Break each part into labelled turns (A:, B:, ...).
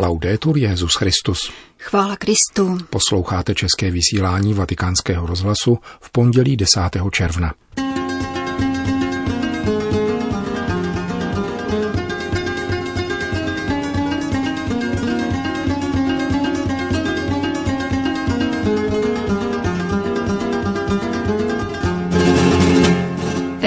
A: Laudetur Jezus Christus.
B: Chvála Kristu.
A: Posloucháte české vysílání Vatikánského rozhlasu v pondělí 10. června.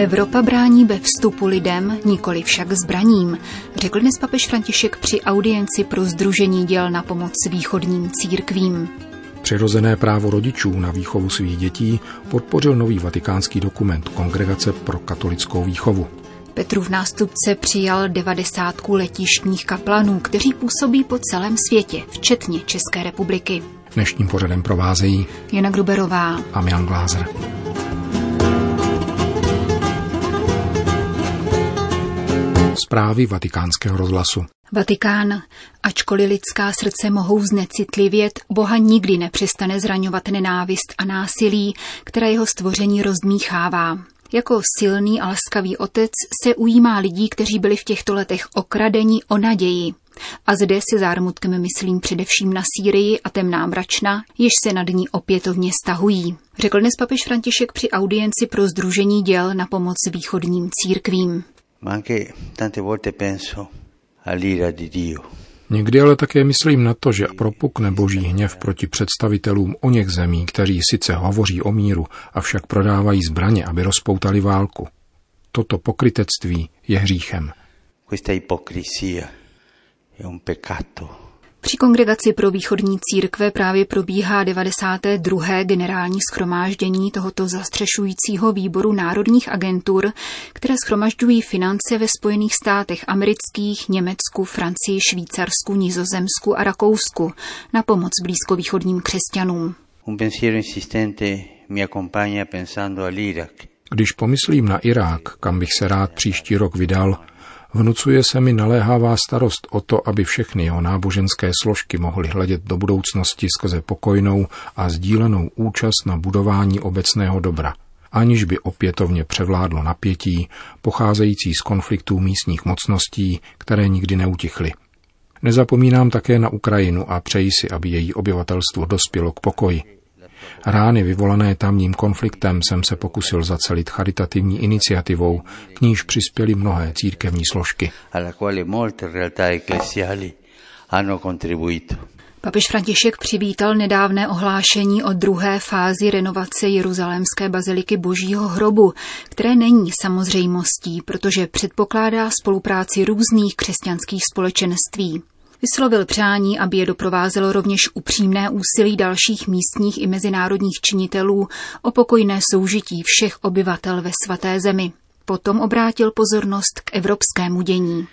B: Evropa brání ve vstupu lidem, nikoli však zbraním, řekl dnes papež František při audienci pro Združení děl na pomoc východním církvím.
A: Přirozené právo rodičů na výchovu svých dětí podpořil nový vatikánský dokument Kongregace pro katolickou výchovu.
B: Petrův nástupce přijal devadesátku letištních kaplanů, kteří působí po celém světě, včetně České republiky.
A: Dnešním pořadem provázejí
B: Jana Gruberová
A: a Milan Glázer. Zprávy vatikánského rozhlasu.
B: Vatikán. Ačkoliv lidská srdce mohou znecitlivět, Boha nikdy nepřestane zraňovat nenávist a násilí, které jeho stvoření rozdmíchává. Jako silný a laskavý otec se ujímá lidí, kteří byli v těchto letech okradeni o naději. A zde se zármutkem myslím především na Sýrii a temná mračna, jež se nad ní opětovně stahují. Řekl dnes papež František při audienci pro Združení děl na pomoc východním církvím.
A: Někdy ale také myslím na to, že propukne boží hněv proti představitelům o něch zemí, kteří sice hovoří o míru, avšak prodávají zbraně, aby rozpoutali válku. Toto pokrytectví je hříchem.
C: Questa ipocrisia è un peccato
B: při kongregaci pro východní církve právě probíhá 92. generální schromáždění tohoto zastřešujícího výboru národních agentur, které schromažďují finance ve Spojených státech amerických, Německu, Francii, Švýcarsku, Nizozemsku a Rakousku na pomoc blízkovýchodním křesťanům.
C: Un pensiero insistente mi accompagna pensando all'Iraq.
A: Když pomyslím na Irák, kam bych se rád příští rok vydal, Vnucuje se mi naléhavá starost o to, aby všechny jeho náboženské složky mohly hledět do budoucnosti skrze pokojnou a sdílenou účast na budování obecného dobra, aniž by opětovně převládlo napětí, pocházející z konfliktů místních mocností, které nikdy neutichly. Nezapomínám také na Ukrajinu a přeji si, aby její obyvatelstvo dospělo k pokoji. Rány vyvolané tamním konfliktem jsem se pokusil zacelit charitativní iniciativou, k níž přispěly mnohé církevní složky.
B: Papež František přivítal nedávné ohlášení o druhé fázi renovace Jeruzalémské baziliky Božího hrobu, které není samozřejmostí, protože předpokládá spolupráci různých křesťanských společenství. Vyslovil přání, aby je doprovázelo rovněž upřímné úsilí dalších místních i mezinárodních činitelů o pokojné soužití všech obyvatel ve svaté zemi. Potom obrátil pozornost k evropskému dění.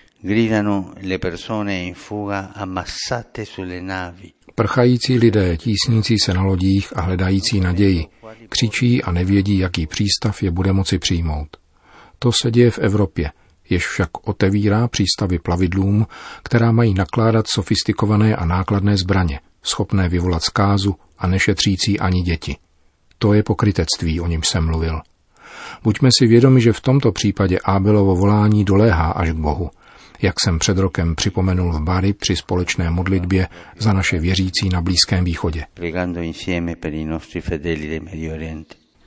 A: Prchající lidé, tísnící se na lodích a hledající naději, křičí a nevědí, jaký přístav je bude moci přijmout. To se děje v Evropě, jež však otevírá přístavy plavidlům, která mají nakládat sofistikované a nákladné zbraně, schopné vyvolat zkázu a nešetřící ani děti. To je pokrytectví, o něm jsem mluvil. Buďme si vědomi, že v tomto případě Ábelovo volání doléhá až k Bohu, jak jsem před rokem připomenul v Bari při společné modlitbě za naše věřící na Blízkém východě.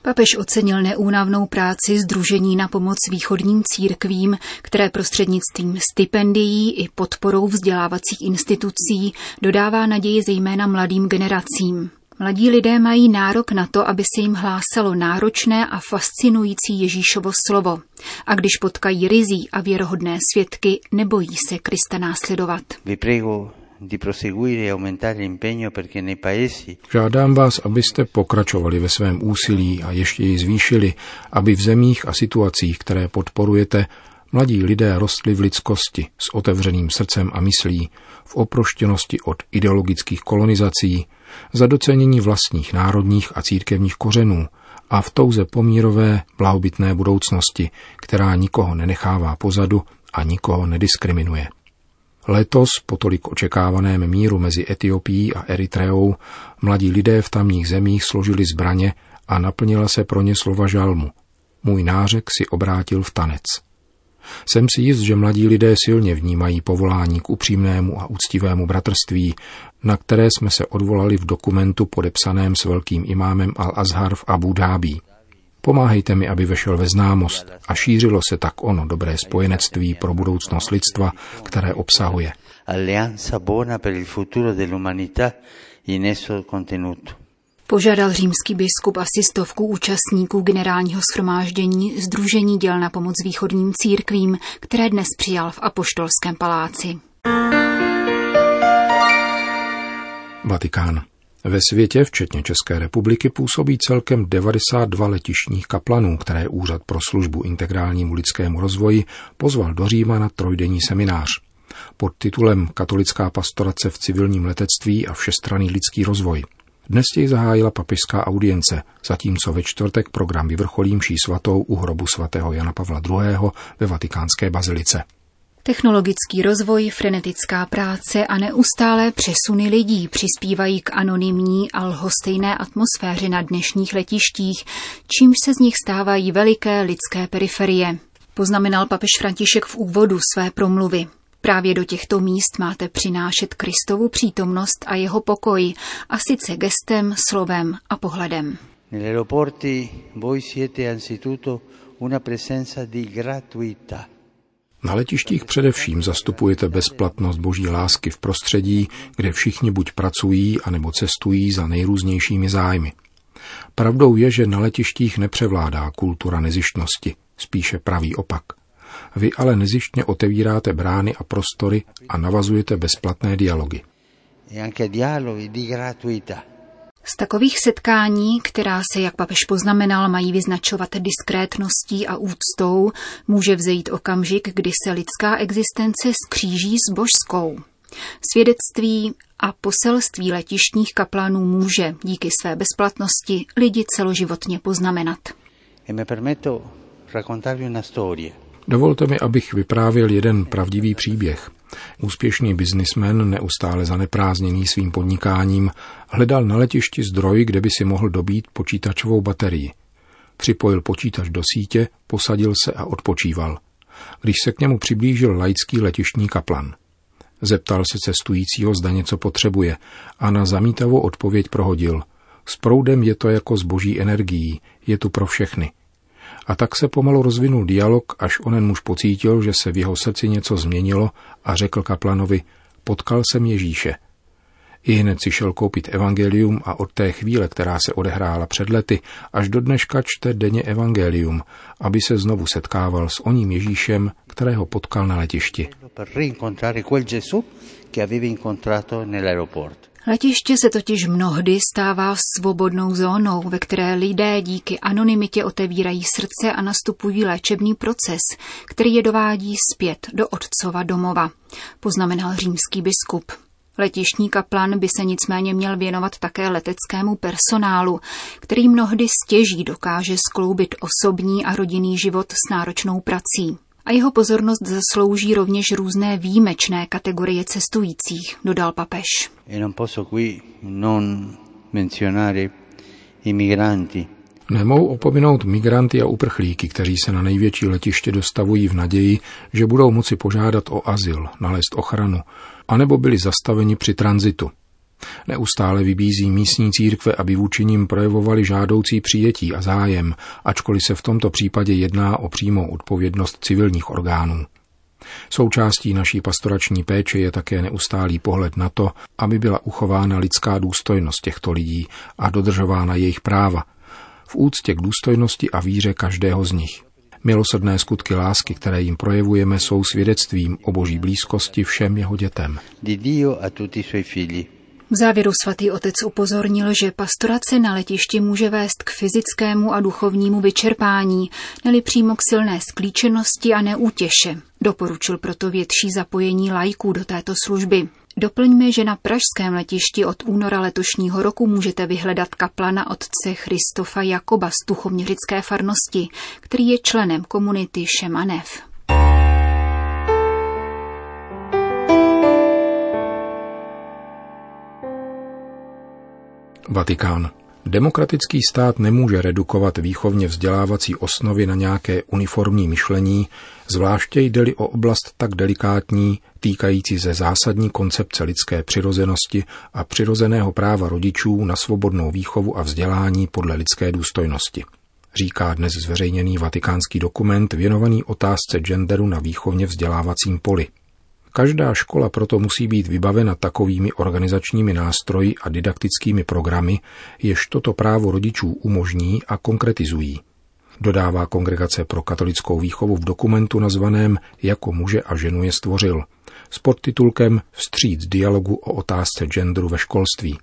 B: Papež ocenil neúnavnou práci Združení na pomoc východním církvím, které prostřednictvím stipendií i podporou vzdělávacích institucí dodává naději zejména mladým generacím. Mladí lidé mají nárok na to, aby se jim hlásalo náročné a fascinující Ježíšovo slovo. A když potkají rizí a věrohodné svědky, nebojí se Krista následovat.
A: Žádám vás, abyste pokračovali ve svém úsilí a ještě ji zvýšili, aby v zemích a situacích, které podporujete, mladí lidé rostli v lidskosti s otevřeným srdcem a myslí, v oproštěnosti od ideologických kolonizací, za docenění vlastních národních a církevních kořenů a v touze pomírové blahobytné budoucnosti, která nikoho nenechává pozadu a nikoho nediskriminuje. Letos, po tolik očekávaném míru mezi Etiopií a Eritreou, mladí lidé v tamních zemích složili zbraně a naplnila se pro ně slova žalmu. Můj nářek si obrátil v tanec. Jsem si jist, že mladí lidé silně vnímají povolání k upřímnému a úctivému bratrství, na které jsme se odvolali v dokumentu podepsaném s velkým imámem Al-Azhar v Abu Dhabi. Pomáhejte mi, aby vešel ve známost a šířilo se tak ono dobré spojenectví pro budoucnost lidstva, které obsahuje. Alleanza buona per il futuro dell'umanità
B: in esso contenuto. Požádal římský biskup asi stovku účastníků generálního schromáždění Združení děl na pomoc východním církvím, které dnes přijal v Apoštolském paláci.
A: Vatikán. Ve světě, včetně České republiky, působí celkem 92 letišních kaplanů, které Úřad pro službu integrálnímu lidskému rozvoji pozval do Říma na trojdenní seminář. Pod titulem Katolická pastorace v civilním letectví a všestranný lidský rozvoj. Dnes jej zahájila papežská audience, zatímco ve čtvrtek program vyvrcholí mší svatou u hrobu svatého Jana Pavla II. ve vatikánské bazilice.
B: Technologický rozvoj, frenetická práce a neustálé přesuny lidí přispívají k anonymní a lhostejné atmosféře na dnešních letištích, čímž se z nich stávají veliké lidské periferie. Poznamenal papež František v úvodu své promluvy. Právě do těchto míst máte přinášet Kristovu přítomnost a jeho pokoj, a sice gestem, slovem a pohledem. Negli voi siete anzitutto una presenza
A: di gratuità na letištích především zastupujete bezplatnost boží lásky v prostředí, kde všichni buď pracují, anebo cestují za nejrůznějšími zájmy. Pravdou je, že na letištích nepřevládá kultura nezištnosti, spíše pravý opak. Vy ale nezištně otevíráte brány a prostory a navazujete bezplatné dialogy. E anche dialoghi di gratuità
B: z takových setkání, která se, jak papež poznamenal, mají vyznačovat diskrétností a úctou, může vzejít okamžik, kdy se lidská existence skříží s božskou. Svědectví a poselství letištních kaplanů může díky své bezplatnosti lidi celoživotně poznamenat. E
A: Dovolte mi, abych vyprávěl jeden pravdivý příběh. Úspěšný biznismen, neustále zaneprázdněný svým podnikáním, hledal na letišti zdroj, kde by si mohl dobít počítačovou baterii. Připojil počítač do sítě, posadil se a odpočíval. Když se k němu přiblížil laický letištní kaplan. Zeptal se cestujícího, zda něco potřebuje a na zamítavou odpověď prohodil. S proudem je to jako s boží energií, je tu pro všechny – a tak se pomalu rozvinul dialog, až onen muž pocítil, že se v jeho srdci něco změnilo a řekl kaplanovi, potkal jsem Ježíše. I hned si šel koupit evangelium a od té chvíle, která se odehrála před lety, až do dneška čte denně evangelium, aby se znovu setkával s oním Ježíšem, kterého potkal na letišti.
B: Letiště se totiž mnohdy stává svobodnou zónou, ve které lidé díky anonymitě otevírají srdce a nastupují léčebný proces, který je dovádí zpět do otcova domova, poznamenal římský biskup. Letištní kaplan by se nicméně měl věnovat také leteckému personálu, který mnohdy stěží dokáže skloubit osobní a rodinný život s náročnou prací. A jeho pozornost zaslouží rovněž různé výjimečné kategorie cestujících, dodal papež. E
A: Nemohu opominout migranty a uprchlíky, kteří se na největší letiště dostavují v naději, že budou moci požádat o azyl, nalézt ochranu, anebo byli zastaveni při tranzitu. Neustále vybízí místní církve, aby vůči nim projevovali žádoucí přijetí a zájem, ačkoliv se v tomto případě jedná o přímou odpovědnost civilních orgánů. Součástí naší pastorační péče je také neustálý pohled na to, aby byla uchována lidská důstojnost těchto lidí a dodržována jejich práva, v úctě k důstojnosti a víře každého z nich. Milosrdné skutky lásky, které jim projevujeme, jsou svědectvím o boží blízkosti všem jeho dětem. Di Dio a tutti suoi figli.
B: V závěru svatý otec upozornil, že pastorace na letišti může vést k fyzickému a duchovnímu vyčerpání, neli přímo k silné sklíčenosti a neútěše. Doporučil proto větší zapojení lajků do této služby. Doplňme, že na pražském letišti od února letošního roku můžete vyhledat kaplana otce Christofa Jakoba z Tuchoměřické farnosti, který je členem komunity Šemanev.
A: Vatikán. Demokratický stát nemůže redukovat výchovně vzdělávací osnovy na nějaké uniformní myšlení, zvláště jde-li o oblast tak delikátní, týkající se zásadní koncepce lidské přirozenosti a přirozeného práva rodičů na svobodnou výchovu a vzdělání podle lidské důstojnosti. Říká dnes zveřejněný vatikánský dokument věnovaný otázce genderu na výchovně vzdělávacím poli. Každá škola proto musí být vybavena takovými organizačními nástroji a didaktickými programy, jež toto právo rodičů umožní a konkretizují. Dodává Kongregace pro katolickou výchovu v dokumentu nazvaném Jako muže a ženu je stvořil, s podtitulkem Vstříc dialogu o otázce genderu ve školství.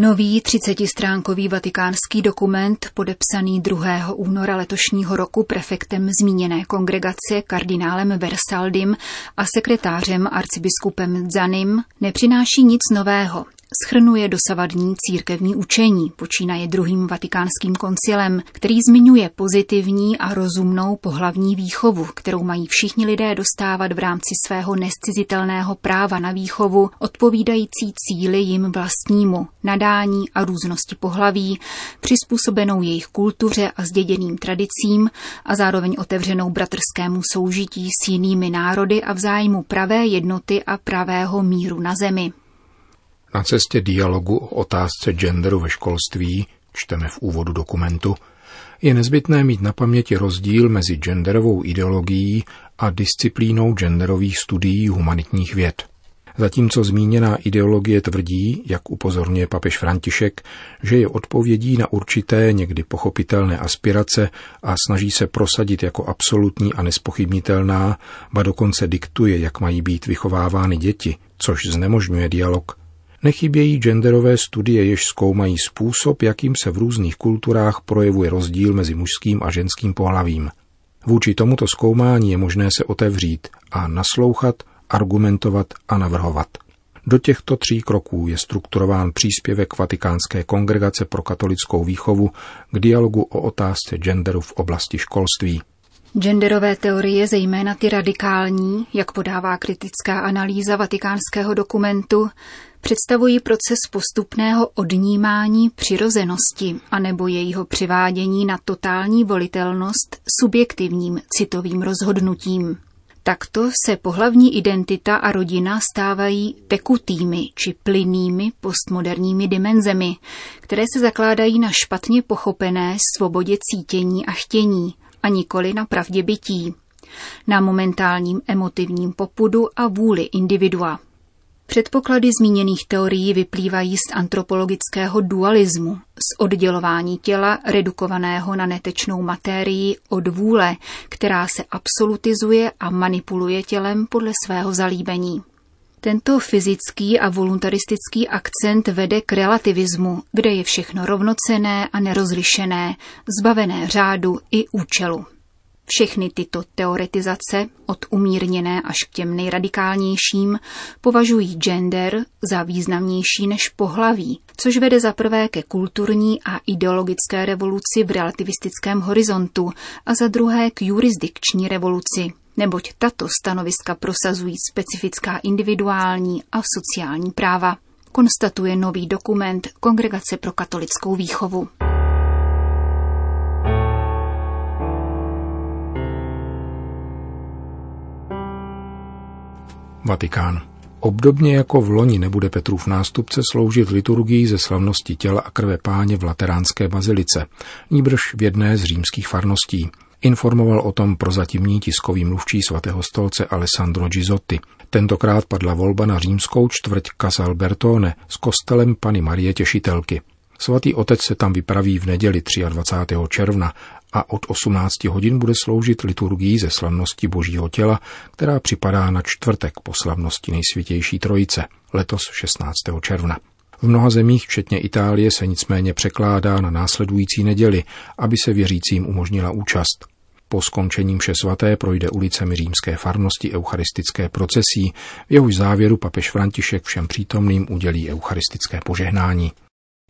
B: Nový 30-stránkový vatikánský dokument, podepsaný 2. února letošního roku prefektem zmíněné kongregace kardinálem Versaldim a sekretářem arcibiskupem Zanim, nepřináší nic nového schrnuje dosavadní církevní učení, počínaje druhým vatikánským koncilem, který zmiňuje pozitivní a rozumnou pohlavní výchovu, kterou mají všichni lidé dostávat v rámci svého nescizitelného práva na výchovu, odpovídající cíli jim vlastnímu, nadání a různosti pohlaví, přizpůsobenou jejich kultuře a zděděným tradicím a zároveň otevřenou bratrskému soužití s jinými národy a v zájmu pravé jednoty a pravého míru na zemi.
A: Na cestě dialogu o otázce genderu ve školství, čteme v úvodu dokumentu, je nezbytné mít na paměti rozdíl mezi genderovou ideologií a disciplínou genderových studií humanitních věd. Zatímco zmíněná ideologie tvrdí, jak upozorňuje papež František, že je odpovědí na určité, někdy pochopitelné aspirace a snaží se prosadit jako absolutní a nespochybnitelná, ba dokonce diktuje, jak mají být vychovávány děti, což znemožňuje dialog, Nechybějí genderové studie, jež zkoumají způsob, jakým se v různých kulturách projevuje rozdíl mezi mužským a ženským pohlavím. Vůči tomuto zkoumání je možné se otevřít a naslouchat, argumentovat a navrhovat. Do těchto tří kroků je strukturován příspěvek Vatikánské kongregace pro katolickou výchovu k dialogu o otázce genderu v oblasti školství.
B: Genderové teorie, zejména ty radikální, jak podává kritická analýza vatikánského dokumentu, představují proces postupného odnímání přirozenosti anebo jejího přivádění na totální volitelnost subjektivním citovým rozhodnutím. Takto se pohlavní identita a rodina stávají tekutými či plynnými postmoderními dimenzemi, které se zakládají na špatně pochopené svobodě cítění a chtění a nikoli na pravdě bytí, na momentálním emotivním popudu a vůli individua. Předpoklady zmíněných teorií vyplývají z antropologického dualismu, z oddělování těla redukovaného na netečnou matérii od vůle, která se absolutizuje a manipuluje tělem podle svého zalíbení. Tento fyzický a voluntaristický akcent vede k relativismu, kde je všechno rovnocené a nerozlišené, zbavené řádu i účelu. Všechny tyto teoretizace, od umírněné až k těm nejradikálnějším, považují gender za významnější než pohlaví, což vede za prvé ke kulturní a ideologické revoluci v relativistickém horizontu a za druhé k jurisdikční revoluci, neboť tato stanoviska prosazují specifická individuální a sociální práva, konstatuje nový dokument Kongregace pro katolickou výchovu.
A: Vatikán. Obdobně jako v loni nebude Petrův nástupce sloužit liturgii ze slavnosti těla a krve páně v Lateránské bazilice, níbrž v jedné z římských farností. Informoval o tom prozatímní tiskový mluvčí svatého stolce Alessandro Gizotti. Tentokrát padla volba na římskou čtvrť Casal Bertone s kostelem Pany Marie Těšitelky. Svatý otec se tam vypraví v neděli 23. června a od 18 hodin bude sloužit liturgii ze slavnosti Božího těla, která připadá na čtvrtek po slavnosti nejsvětější trojice, letos 16. června. V mnoha zemích, včetně Itálie, se nicméně překládá na následující neděli, aby se věřícím umožnila účast. Po skončení mše svaté projde ulicemi římské farnosti eucharistické procesí, v jehož závěru papež František všem přítomným udělí eucharistické požehnání.